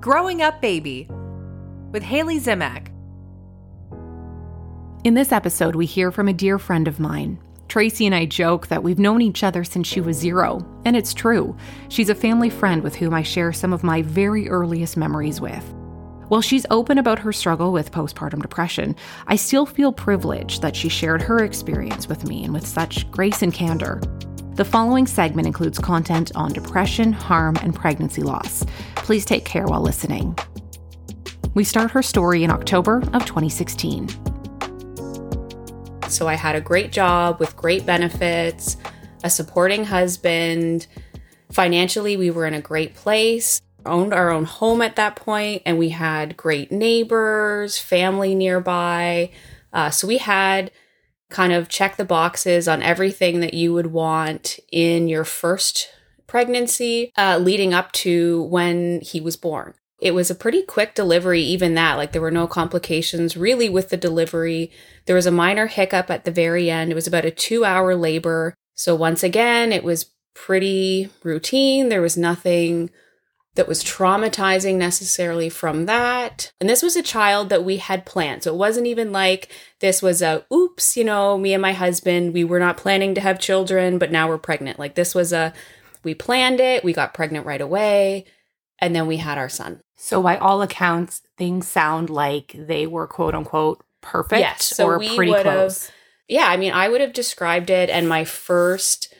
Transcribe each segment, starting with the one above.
Growing Up Baby with Haley Zimak. In this episode, we hear from a dear friend of mine. Tracey and I joke that we've known each other since she was zero, and it's true. She's a family friend with whom I share some of my very earliest memories with. While she's open about her struggle with postpartum depression, I still feel privileged that she shared her experience with me and with such grace and candor. The following segment includes content on depression, harm, and pregnancy loss. Please take care while listening. We start her story in October of 2016. So I had a great job with great benefits, a supporting husband. Financially, we were in a great place, owned our own home at that point, and we had great neighbors, family nearby. Uh, so we had kind of check the boxes on everything that you would want in your first pregnancy uh, leading up to when he was born. It was a pretty quick delivery, even that. Like, there were no complications really with the delivery. There was a minor hiccup at the very end. It was about a two hour labor. So, once again, it was pretty routine. There was nothing that was traumatizing necessarily from that. And this was a child that we had planned. So it wasn't even like this was a oops, you know, me and my husband, we were not planning to have children, but now we're pregnant. Like this was a, we planned it, we got pregnant right away, and then we had our son. So, by all accounts, things sound like they were quote unquote perfect yes, so or pretty close. Yeah, I mean, I would have described it and my first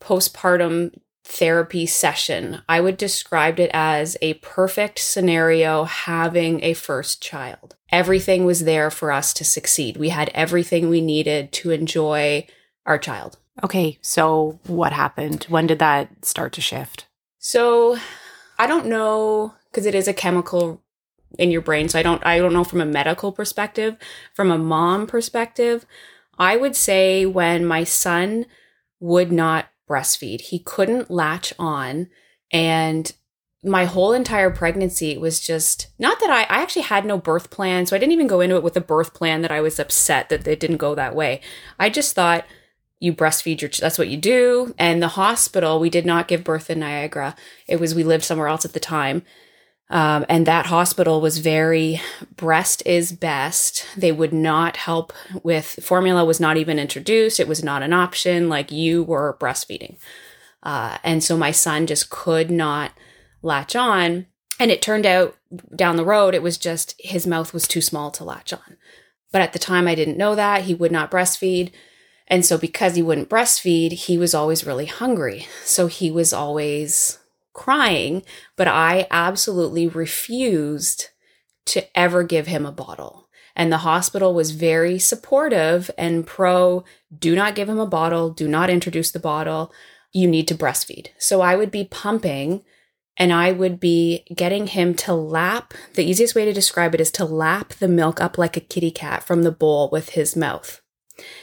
postpartum therapy session, I would describe it as a perfect scenario having a first child. Everything was there for us to succeed. We had everything we needed to enjoy our child. Okay, so what happened? When did that start to shift? So, I don't know because it is a chemical in your brain, so I don't I don't know from a medical perspective, from a mom perspective, I would say when my son would not breastfeed, he couldn't latch on. And my whole entire pregnancy was just not that I, I actually had no birth plan, so I didn't even go into it with a birth plan that I was upset that it didn't go that way. I just thought you breastfeed your that's what you do. And the hospital we did not give birth in niagara. It was we lived somewhere else at the time um, and that hospital was very breast is best. They would not help with formula was not even introduced. It was not an option. Like you were breastfeeding. Uh, and so my son just could not latch on. And it turned out down the road it was just his mouth was too small to latch on. But at the time i didn't know that. He would not breastfeed. And so, because he wouldn't breastfeed, he was always really hungry. So, he was always crying. But I absolutely refused to ever give him a bottle. And the hospital was very supportive and pro do not give him a bottle, do not introduce the bottle. You need to breastfeed. So, I would be pumping and I would be getting him to lap. The easiest way to describe it is to lap the milk up like a kitty cat from the bowl with his mouth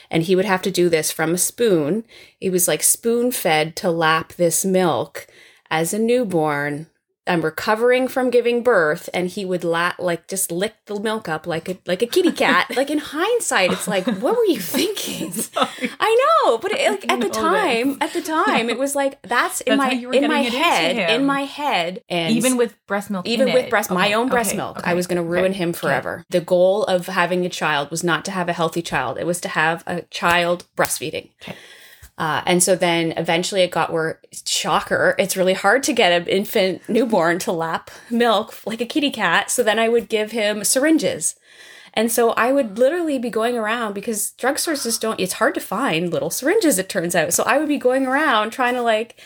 and he would have to do this from a spoon. He was like spoon fed to lap this milk as a newborn. I'm recovering from giving birth, and he would lap like just lick the milk up like a like a kitty cat. like in hindsight, it's like, what were you thinking? I know, but it, like at the time, at the time, it was like that's in my how you were in my head, in my head, and even with breast milk, even with it. breast my Okay, own breast okay, milk okay, i was going to ruin him forever the goal of having a child was not to have a healthy child it was to have a child breastfeeding. Uh, and so then eventually it got where shocker it's really hard to get an infant newborn to lap milk like a kitty cat so then i would give him syringes and so I would literally be going around because drugstores just don't, it's hard to find little syringes, it turns out. So I would be going around trying to like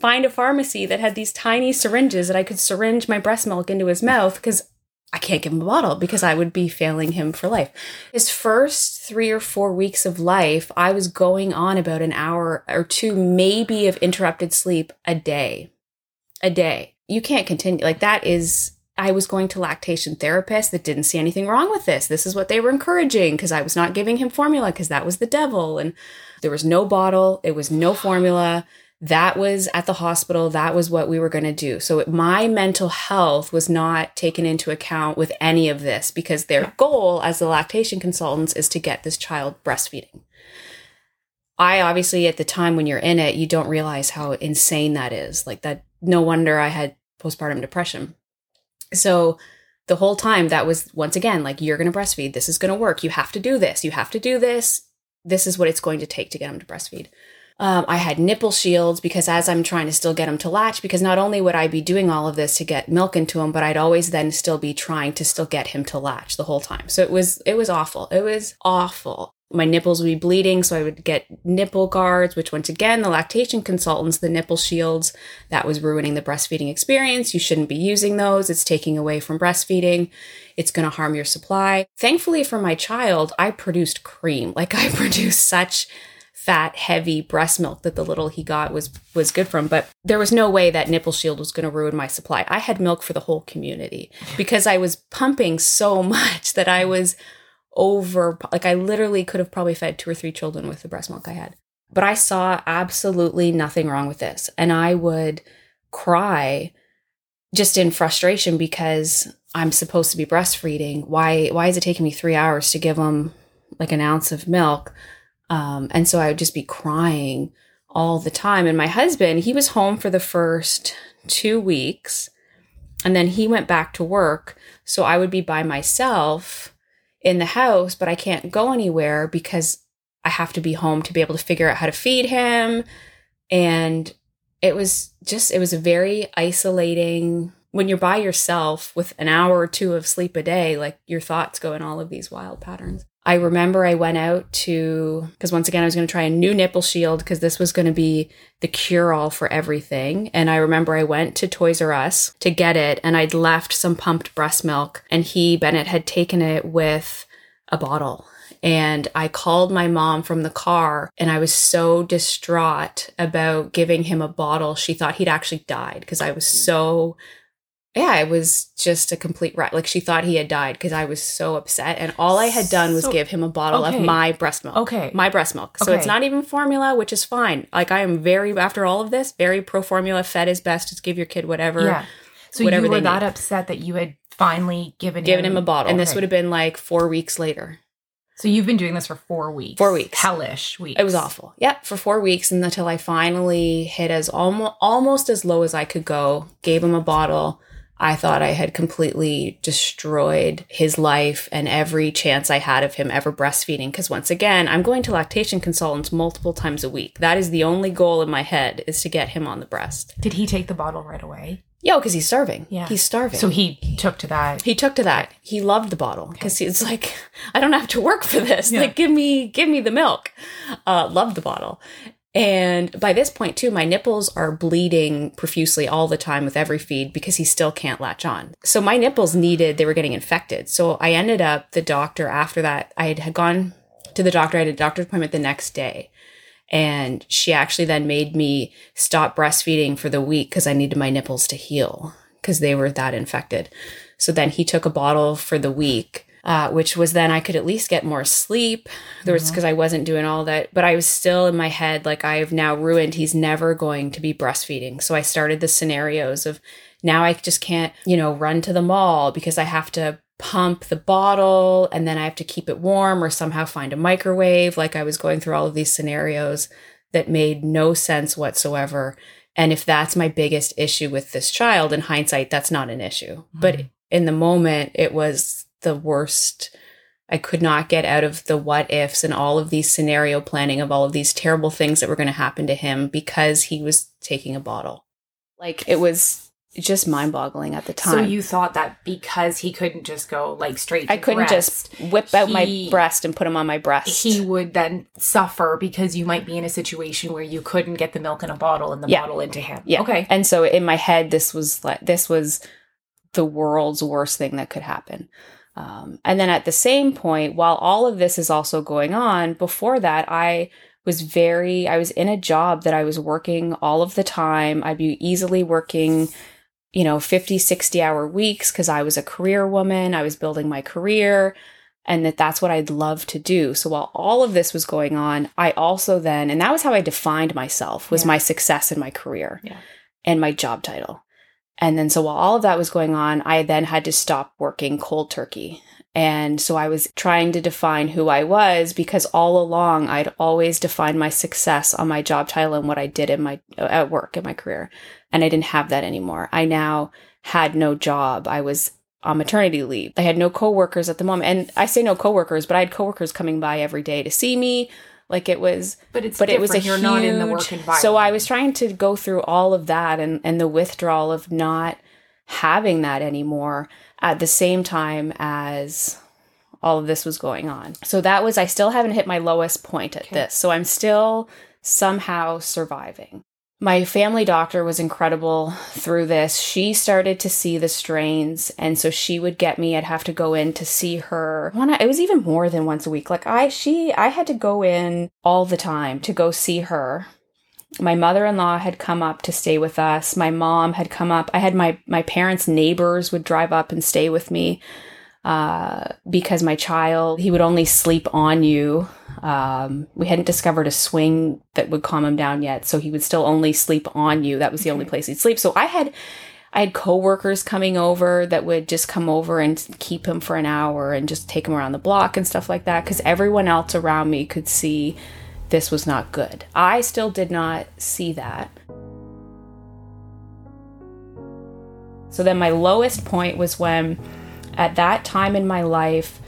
find a pharmacy that had these tiny syringes that I could syringe my breast milk into his mouth because I can't give him a bottle because I would be failing him for life. His first three or four weeks of life, I was going on about an hour or two, maybe of interrupted sleep a day. A day. You can't continue. Like that is, I was going to lactation therapists that didn't see anything wrong with this. This is what they were encouraging because I was not giving him formula because that was the devil. And there was no bottle, it was no formula that was at the hospital that was what we were going to do so my mental health was not taken into account with any of this because their goal as the lactation consultants is to get this child breastfeeding i obviously at the time when you're in it you don't realize how insane that is like that no wonder i had postpartum depression So the whole time that was once again like you're going to breastfeed. This is going to work. You have to do this. You have to do this. This is what it's going to take to get them to breastfeed. Um, I had nipple shields because as I'm trying to still get him to latch, because not only would I be doing all of this to get milk into him, but I'd always then still be trying to still get him to latch the whole time. So it was it was awful. It was awful. My nipples would be bleeding so i would get nipple guards which once again the lactation consultants the nipple shields that was ruining the breastfeeding experience. You shouldn't be using those. It's taking away from breastfeeding. It's going to harm your supply. Thankfully for my child i produced cream. Like i produced such fat heavy breast milk that the little he got was was good from but there was no way that nipple shield was going to ruin my supply i had milk for the whole community because i was pumping so much that i was over like I literally could have probably fed two or three children with the breast milk I had. But I saw absolutely nothing wrong with this. And I would cry just in frustration because I'm supposed to be breastfeeding. Why why is it taking me 3 hours to give them like an ounce of milk? Um, and so I would just be crying all the time. And my husband, he was home for the first 2 weeks and then he went back to work. So I would be by myself in the house, but I can't go anywhere because I have to be home to be able to figure out how to feed him. And it was just, it was a very isolating when you're by yourself with an hour or two of sleep a day, like your thoughts go in all of these wild patterns. I remember I went out to, because once again, I was going to try a new nipple shield because this was going to be the cure all for everything. And I remember I went to Toys R Us to get it and I'd left some pumped breast milk and he, Bennett, had taken it with a bottle. And I called my mom from the car and I was so distraught about giving him a bottle. She thought he'd actually died because I was so yeah, it was just a complete rat. Like she thought he had died because I was so upset, and all I had done was So- give him a bottle okay. of my breast milk. Okay. my breast milk. So Okay. it's not even formula, which is fine. Like I am very after all of this, very pro formula. Fed is best. Just give your kid whatever. Yeah. So whatever you were that need. upset that you had finally given Given him a bottle, and this would have been like four weeks later. So you've been doing this for four weeks. Four weeks. Hellish weeks. It was awful. Yep, for four weeks, and until I finally hit as almost almost as low as I could go. Gave him a bottle. I thought I had completely destroyed his life and every chance I had of him ever breastfeeding. Because once again, I'm going to lactation consultants multiple times a week. That is the only goal in my head is to get him on the breast. Did he take the bottle right away? Yeah, because he's starving. Yeah. he's starving. So he took to that. he took to that. He loved the bottle because he's like, I don't have to work for this. Yeah. Like, give me, give me the milk. Uh, loved the bottle. And by this point, too, my nipples are bleeding profusely all the time with every feed because he still can't latch on. So my nipples needed, they were getting infected. So I ended up, the doctor after that, I had, gone to the doctor, I had a doctor's appointment the next day. And she actually then made me stop breastfeeding for the week because I needed my nipples to heal because they were that infected. So then he took a bottle for the week, uh, which was then I could at least get more sleep. There was because I wasn't doing all that, but I was still in my head like I have now ruined. He's never going to be breastfeeding. So I started the scenarios of now I just can't, you know, run to the mall because I have to pump the bottle and then I have to keep it warm or somehow find a microwave. Like I was going through all of these scenarios that made no sense whatsoever. And if that's my biggest issue with this child, in hindsight, that's not an issue. But in the moment, it was the worst. I could not get out of the what ifs and all of these scenario planning of all of these terrible things that were going to happen to him because he was taking a bottle. Like it was just mind boggling at the time. So you thought that because he couldn't just go like straight to I couldn't breast, just whip out my breast and put him on my breast. he would then suffer because you might be in a situation where you couldn't get the milk in a bottle and the Yeah. bottle into him. Yeah. Okay. And so in my head, this was like this was the world's worst thing that could happen. Um, and then at the same point, while all of this is also going on, before that, I was very, I was in a job that I was working all of the time. I'd be easily working, you know, 50, 60 hour weeks because I was a career woman. I was building my career and that that's what I'd love to do. So while all of this was going on, I also then, and that was how I defined myself was Yeah. my success in my career Yeah. and my job title. And then so while all of that was going on, I then had to stop working cold turkey. And so I was trying to define who I was because all along I'd always defined my success on my job title and what I did in my at work in my career. And I didn't have that anymore. I now had no job. I was on maternity leave. I had no coworkers at the moment. And I say no coworkers, but I had coworkers coming by every day to see me. Like it was But it's but it was a huge, You're not in the work environment. So I was trying to go through all of that and, and the withdrawal of not having that anymore at the same time as all of this was going on. So that was I still haven't hit my lowest point at this. So I'm still somehow surviving. My family doctor was incredible through this. She started to see the strains, and so she would get me. I'd have to go in to see her. It was even more than once a week. Like I, she, I had to go in all the time to go see her. My mother-in-law had come up to stay with us. My mom had come up. I had my my parents' neighbors would drive up and stay with me uh, because my child he would only sleep on you. Um, we hadn't discovered a swing that would calm him down yet, so he would still only sleep on you. That was the only place he'd sleep. So I had I had coworkers coming over that would just come over and keep him for an hour and just take him around the block and stuff like that because everyone else around me could see this was not good. I still did not see that. So then my lowest point was when at that time in my life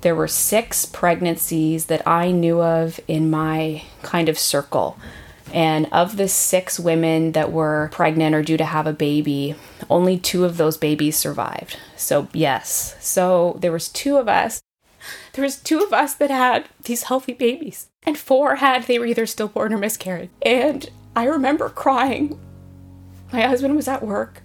there were six pregnancies that I knew of in my kind of circle. And of the six women that were pregnant or due to have a baby, only two of those babies survived. So, yes. So, there was two of us. There was two of us that had these healthy babies. And four had they were either stillborn or miscarried. And I remember crying. My husband was at work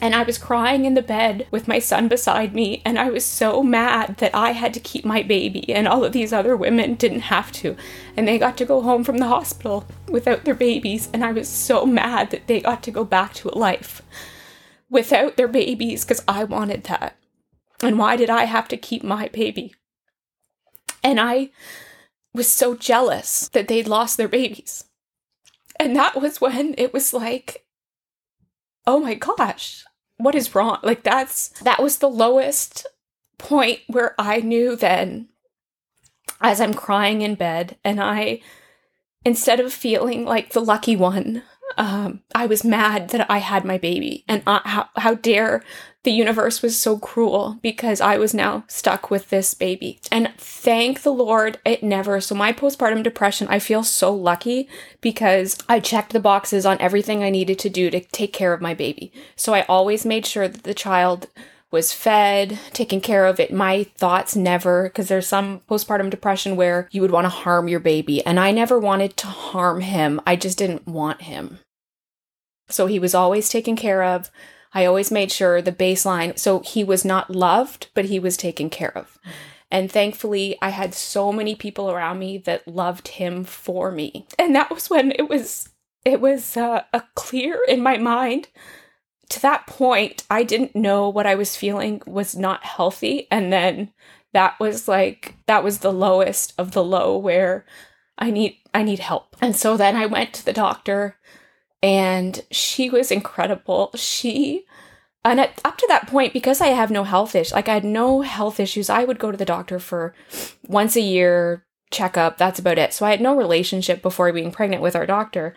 and I was crying in the bed with my son beside me, and I was so mad that I had to keep my baby, and all of these other women didn't have to. And they got to go home from the hospital without their babies, and I was so mad that they got to go back to a life without their babies because I wanted that. And why did I have to keep my baby? And I was so jealous that they'd lost their babies. And that was when it was like, oh my gosh, what is wrong? Like that's that was the lowest point where I knew then as I'm crying in bed and I instead of feeling like the lucky one, um, I was mad that I had my baby and I, how how dare the universe was so cruel because I was now stuck with this baby. And thank the Lord, it never. So, my postpartum depression, I feel so lucky because I checked the boxes on everything I needed to do to take care of my baby. So, I always made sure that the child was fed, taken care of it. My thoughts never, because there's some postpartum depression where you would want to harm your baby. And I never wanted to harm him. I just didn't want him. So he was always taken care of. I always made sure the baseline, so he was not loved, but he was taken care of. And thankfully, I had so many people around me that loved him for me. And that was when it was it was uh, a clear in my mind. To that point, I didn't know what I was feeling was not healthy, and then that was like that was the lowest of the low where I need I need help. And so then I went to the doctor and she was incredible. She and at, up to that point, because I have no health issues, like I had no health issues, I would go to the doctor for once a year checkup. That's about it. So I had no relationship before being pregnant with our doctor.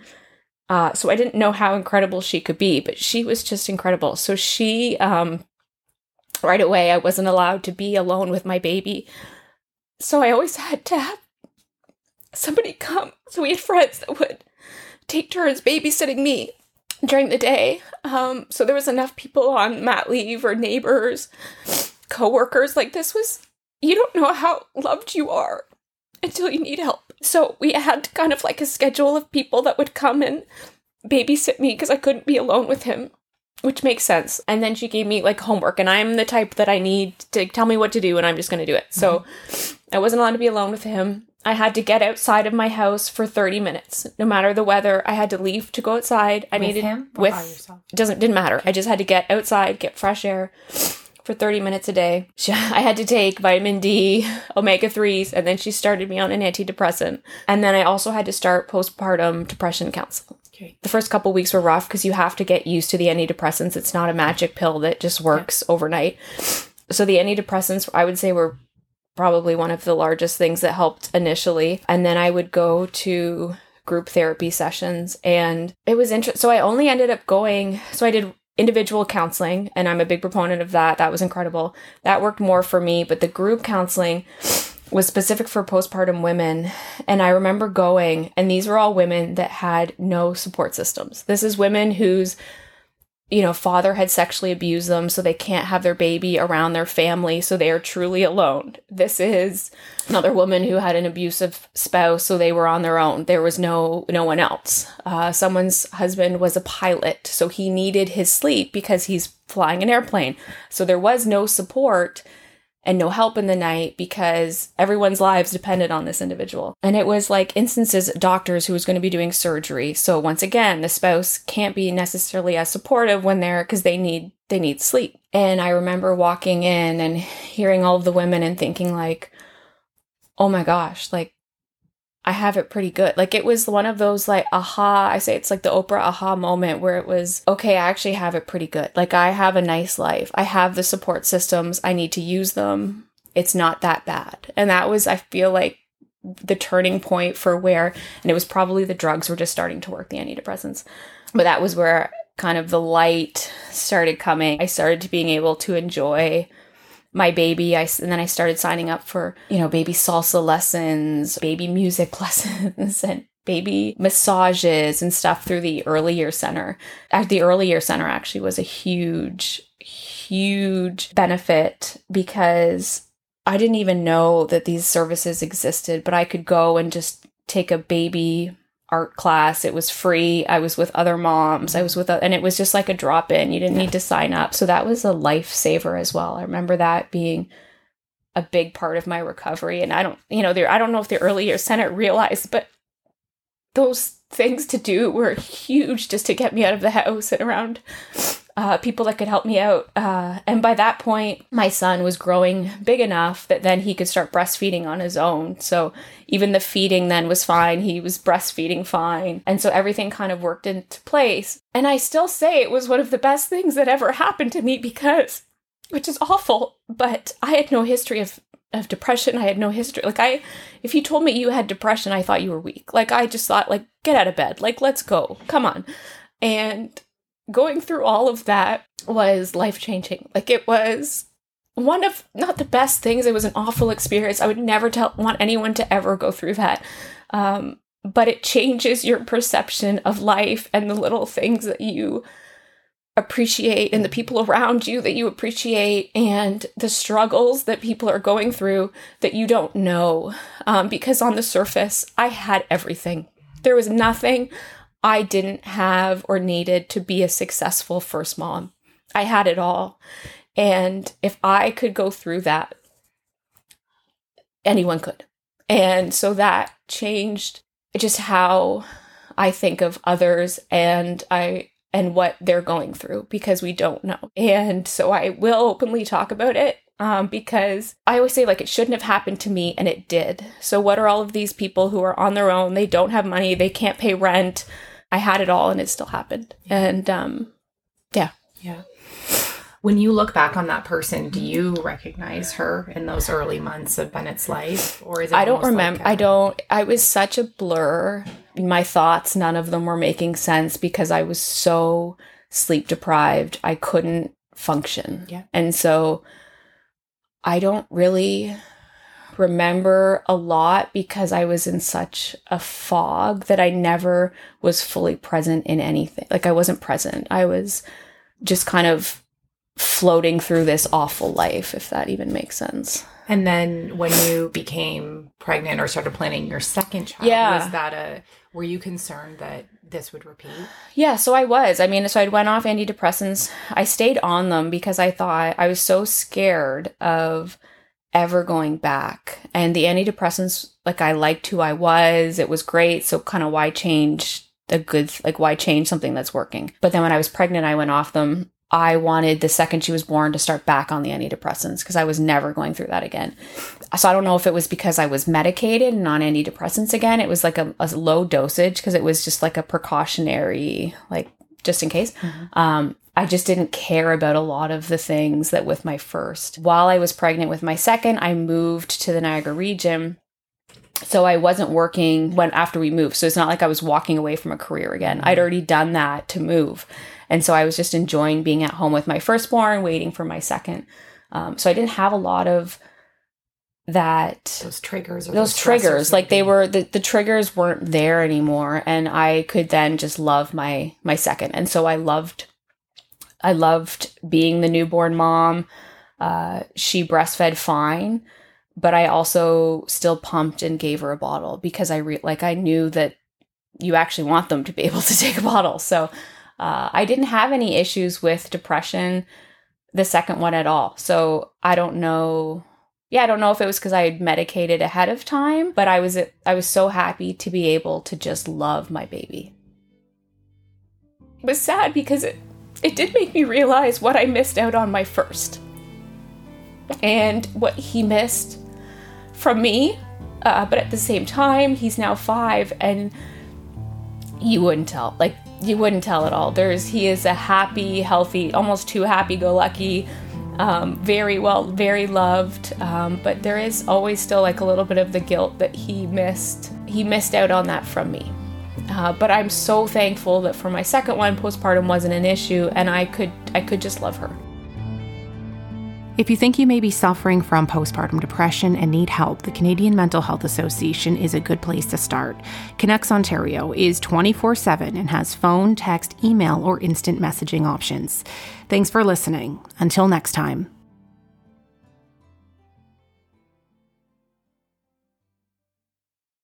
Uh, so I didn't know how incredible she could be, but she was just incredible. So she, um, right away, I wasn't allowed to be alone with my baby. So I always had to have somebody come. So we had friends that would take turns babysitting me during the day. Um, so there was enough people on mat leave or neighbors, coworkers. Like this was, you don't know how loved you are until you need help. So we had kind of like a schedule of people that would come and babysit me because I couldn't be alone with him, which makes sense. And then she gave me like homework, and I'm the type that I need to tell me what to do, and I'm just going to do it. So I wasn't allowed to be alone with him. I had to get outside of my house for 30 minutes. No matter the weather, I had to leave to go outside. I With needed him with by yourself? doesn't didn't matter. I just had to get outside, get fresh air for 30 minutes a day. I had to take vitamin D, omega 3s, and then she started me on an antidepressant. And then I also had to start postpartum depression counseling. Okay. The first couple weeks were rough because you have to get used to the antidepressants. It's not a magic pill that just works overnight. So the antidepressants, I would say, were probably one of the largest things that helped initially. And then I would go to group therapy sessions and it was interesting. So I only ended up going, so I did individual counseling and I'm a big proponent of that. That was incredible. That worked more for me, but the group counseling was specific for postpartum women. And I remember going, and these were all women that had no support systems. This is women whose you know, father had sexually abused them, so they can't have their baby around their family, so they are truly alone. This is another woman who had an abusive spouse, so they were on their own. There was no no one else. Uh, someone's husband was a pilot, so he needed his sleep because he's flying an airplane. So there was no support and no help in the night because everyone's lives depended on this individual. And it was like instances doctors who was going to be doing surgery. So once again, the spouse can't be necessarily as supportive when they're because they need they need sleep. And I remember walking in and hearing all of the women and thinking like, "Oh my gosh, like I have it pretty good. Like it was one of those like aha, I say it's like the Oprah aha moment where it was, okay, I actually have it pretty good. Like I have a nice life. I have the support systems. I need to use them. It's not that bad. And that was I feel like the turning point for where and it was probably the drugs were just starting to work, the antidepressants. But that was where kind of the light started coming. I started to being able to enjoy my baby. I, and then I started signing up for, you know, baby salsa lessons, baby music lessons, and baby massages and stuff through the early year center. Uh, the early year center actually was a huge, huge benefit because I didn't even know that these services existed, but I could go and just take a baby art class. It was free. I was with other moms. I was with, and it was just like a drop in. You didn't need to sign up. So that was a lifesaver as well. I remember that being a big part of my recovery. And I don't, you know, there, I don't know if the early years center realized, but those things to do were huge just to get me out of the house and around uh, people that could help me out. Uh, and by that point, my son was growing big enough that then he could start breastfeeding on his own. So even the feeding then was fine. He was breastfeeding fine. And so everything kind of worked into place. And I still say it was one of the best things that ever happened to me because, which is awful, but I had no history of of depression. I had no history. Like I if you told me you had depression, I thought you were weak. Like I just thought like get out of bed. Like let's go. Come on. And going through all of that was life changing. Like it was one of not the best things. It was an awful experience. I would never tell want anyone to ever go through that. Um, but it changes your perception of life and the little things that you appreciate and the people around you that you appreciate and the struggles that people are going through that you don't know. Um, because on the surface, I had everything. There was nothing I didn't have or needed to be a successful first mom. I had it all. And if I could go through that, anyone could. And so that changed just how I think of others and I and what they're going through because we don't know. And so I will openly talk about it um, because I always say, like, it shouldn't have happened to me, and it did. So, what are all of these people who are on their own? They don't have money, they can't pay rent, I had it all and it still happened. And um, yeah. Yeah. When you look back on that person, do you recognize her in those early months of Bennett's life? Or is it I don't remember. Like a- I don't. I was such a blur. My thoughts, none of them were making sense because I was so sleep deprived. I couldn't function. Yeah. And so I don't really remember a lot because I was in such a fog that I never was fully present in anything. Like I wasn't present. I was just kind of floating through this awful life, if that even makes sense. And then when you became pregnant or started planning your second child, yeah. was that a were you concerned that this would repeat? Yeah, so I was. I mean, so I went off antidepressants. I stayed on them because I thought I was so scared of ever going back. And the antidepressants, like I liked who I was, it was great. So kind of why change a good, like why change something that's working? But then when I was pregnant, I went off them. I wanted the second she was born to start back on the antidepressants because I was never going through that again. So I don't know if it was because I was medicated and on antidepressants again. It was like a, a low dosage because it was just like a precautionary, like just in case. Mm-hmm. Um, I just didn't care about a lot of the things that with my first. While I was pregnant with my second, I moved to the Niagara region. So I wasn't working when after we moved. So it's not like I was walking away from a career again. I'd already done that to move. And so I was just enjoying being at home with my firstborn, waiting for my second. Um, so I didn't have a lot of that those triggers those triggers like they were the, the triggers weren't there anymore and i could then just love my my second. And so i loved i loved being the newborn mom. Uh, she breastfed fine but i also still pumped and gave her a bottle because i re- like i knew that you actually want them to be able to take a bottle. So uh, i didn't have any issues with depression the second one at all. So i don't know yeah, I don't know if it was because I had medicated ahead of time, but I was I was so happy to be able to just love my baby. It was sad because it it did make me realize what I missed out on my first, and what he missed from me. Uh, but at the same time, he's now five, and you wouldn't tell. Like you wouldn't tell at all. There's he is a happy, healthy, almost too happy-go-lucky um, very well, very loved. Um, but there is always still like a little bit of the guilt that he missed. He missed out on that from me. Uh, but I'm so thankful that for my second one, postpartum wasn't an issue, and I could I could just love her. If you think you may be suffering from postpartum depression and need help, the Canadian Mental Health Association is a good place to start. ConnexOntario is 24 7 and has phone, text, email, or instant messaging options. Thanks for listening. Until next time.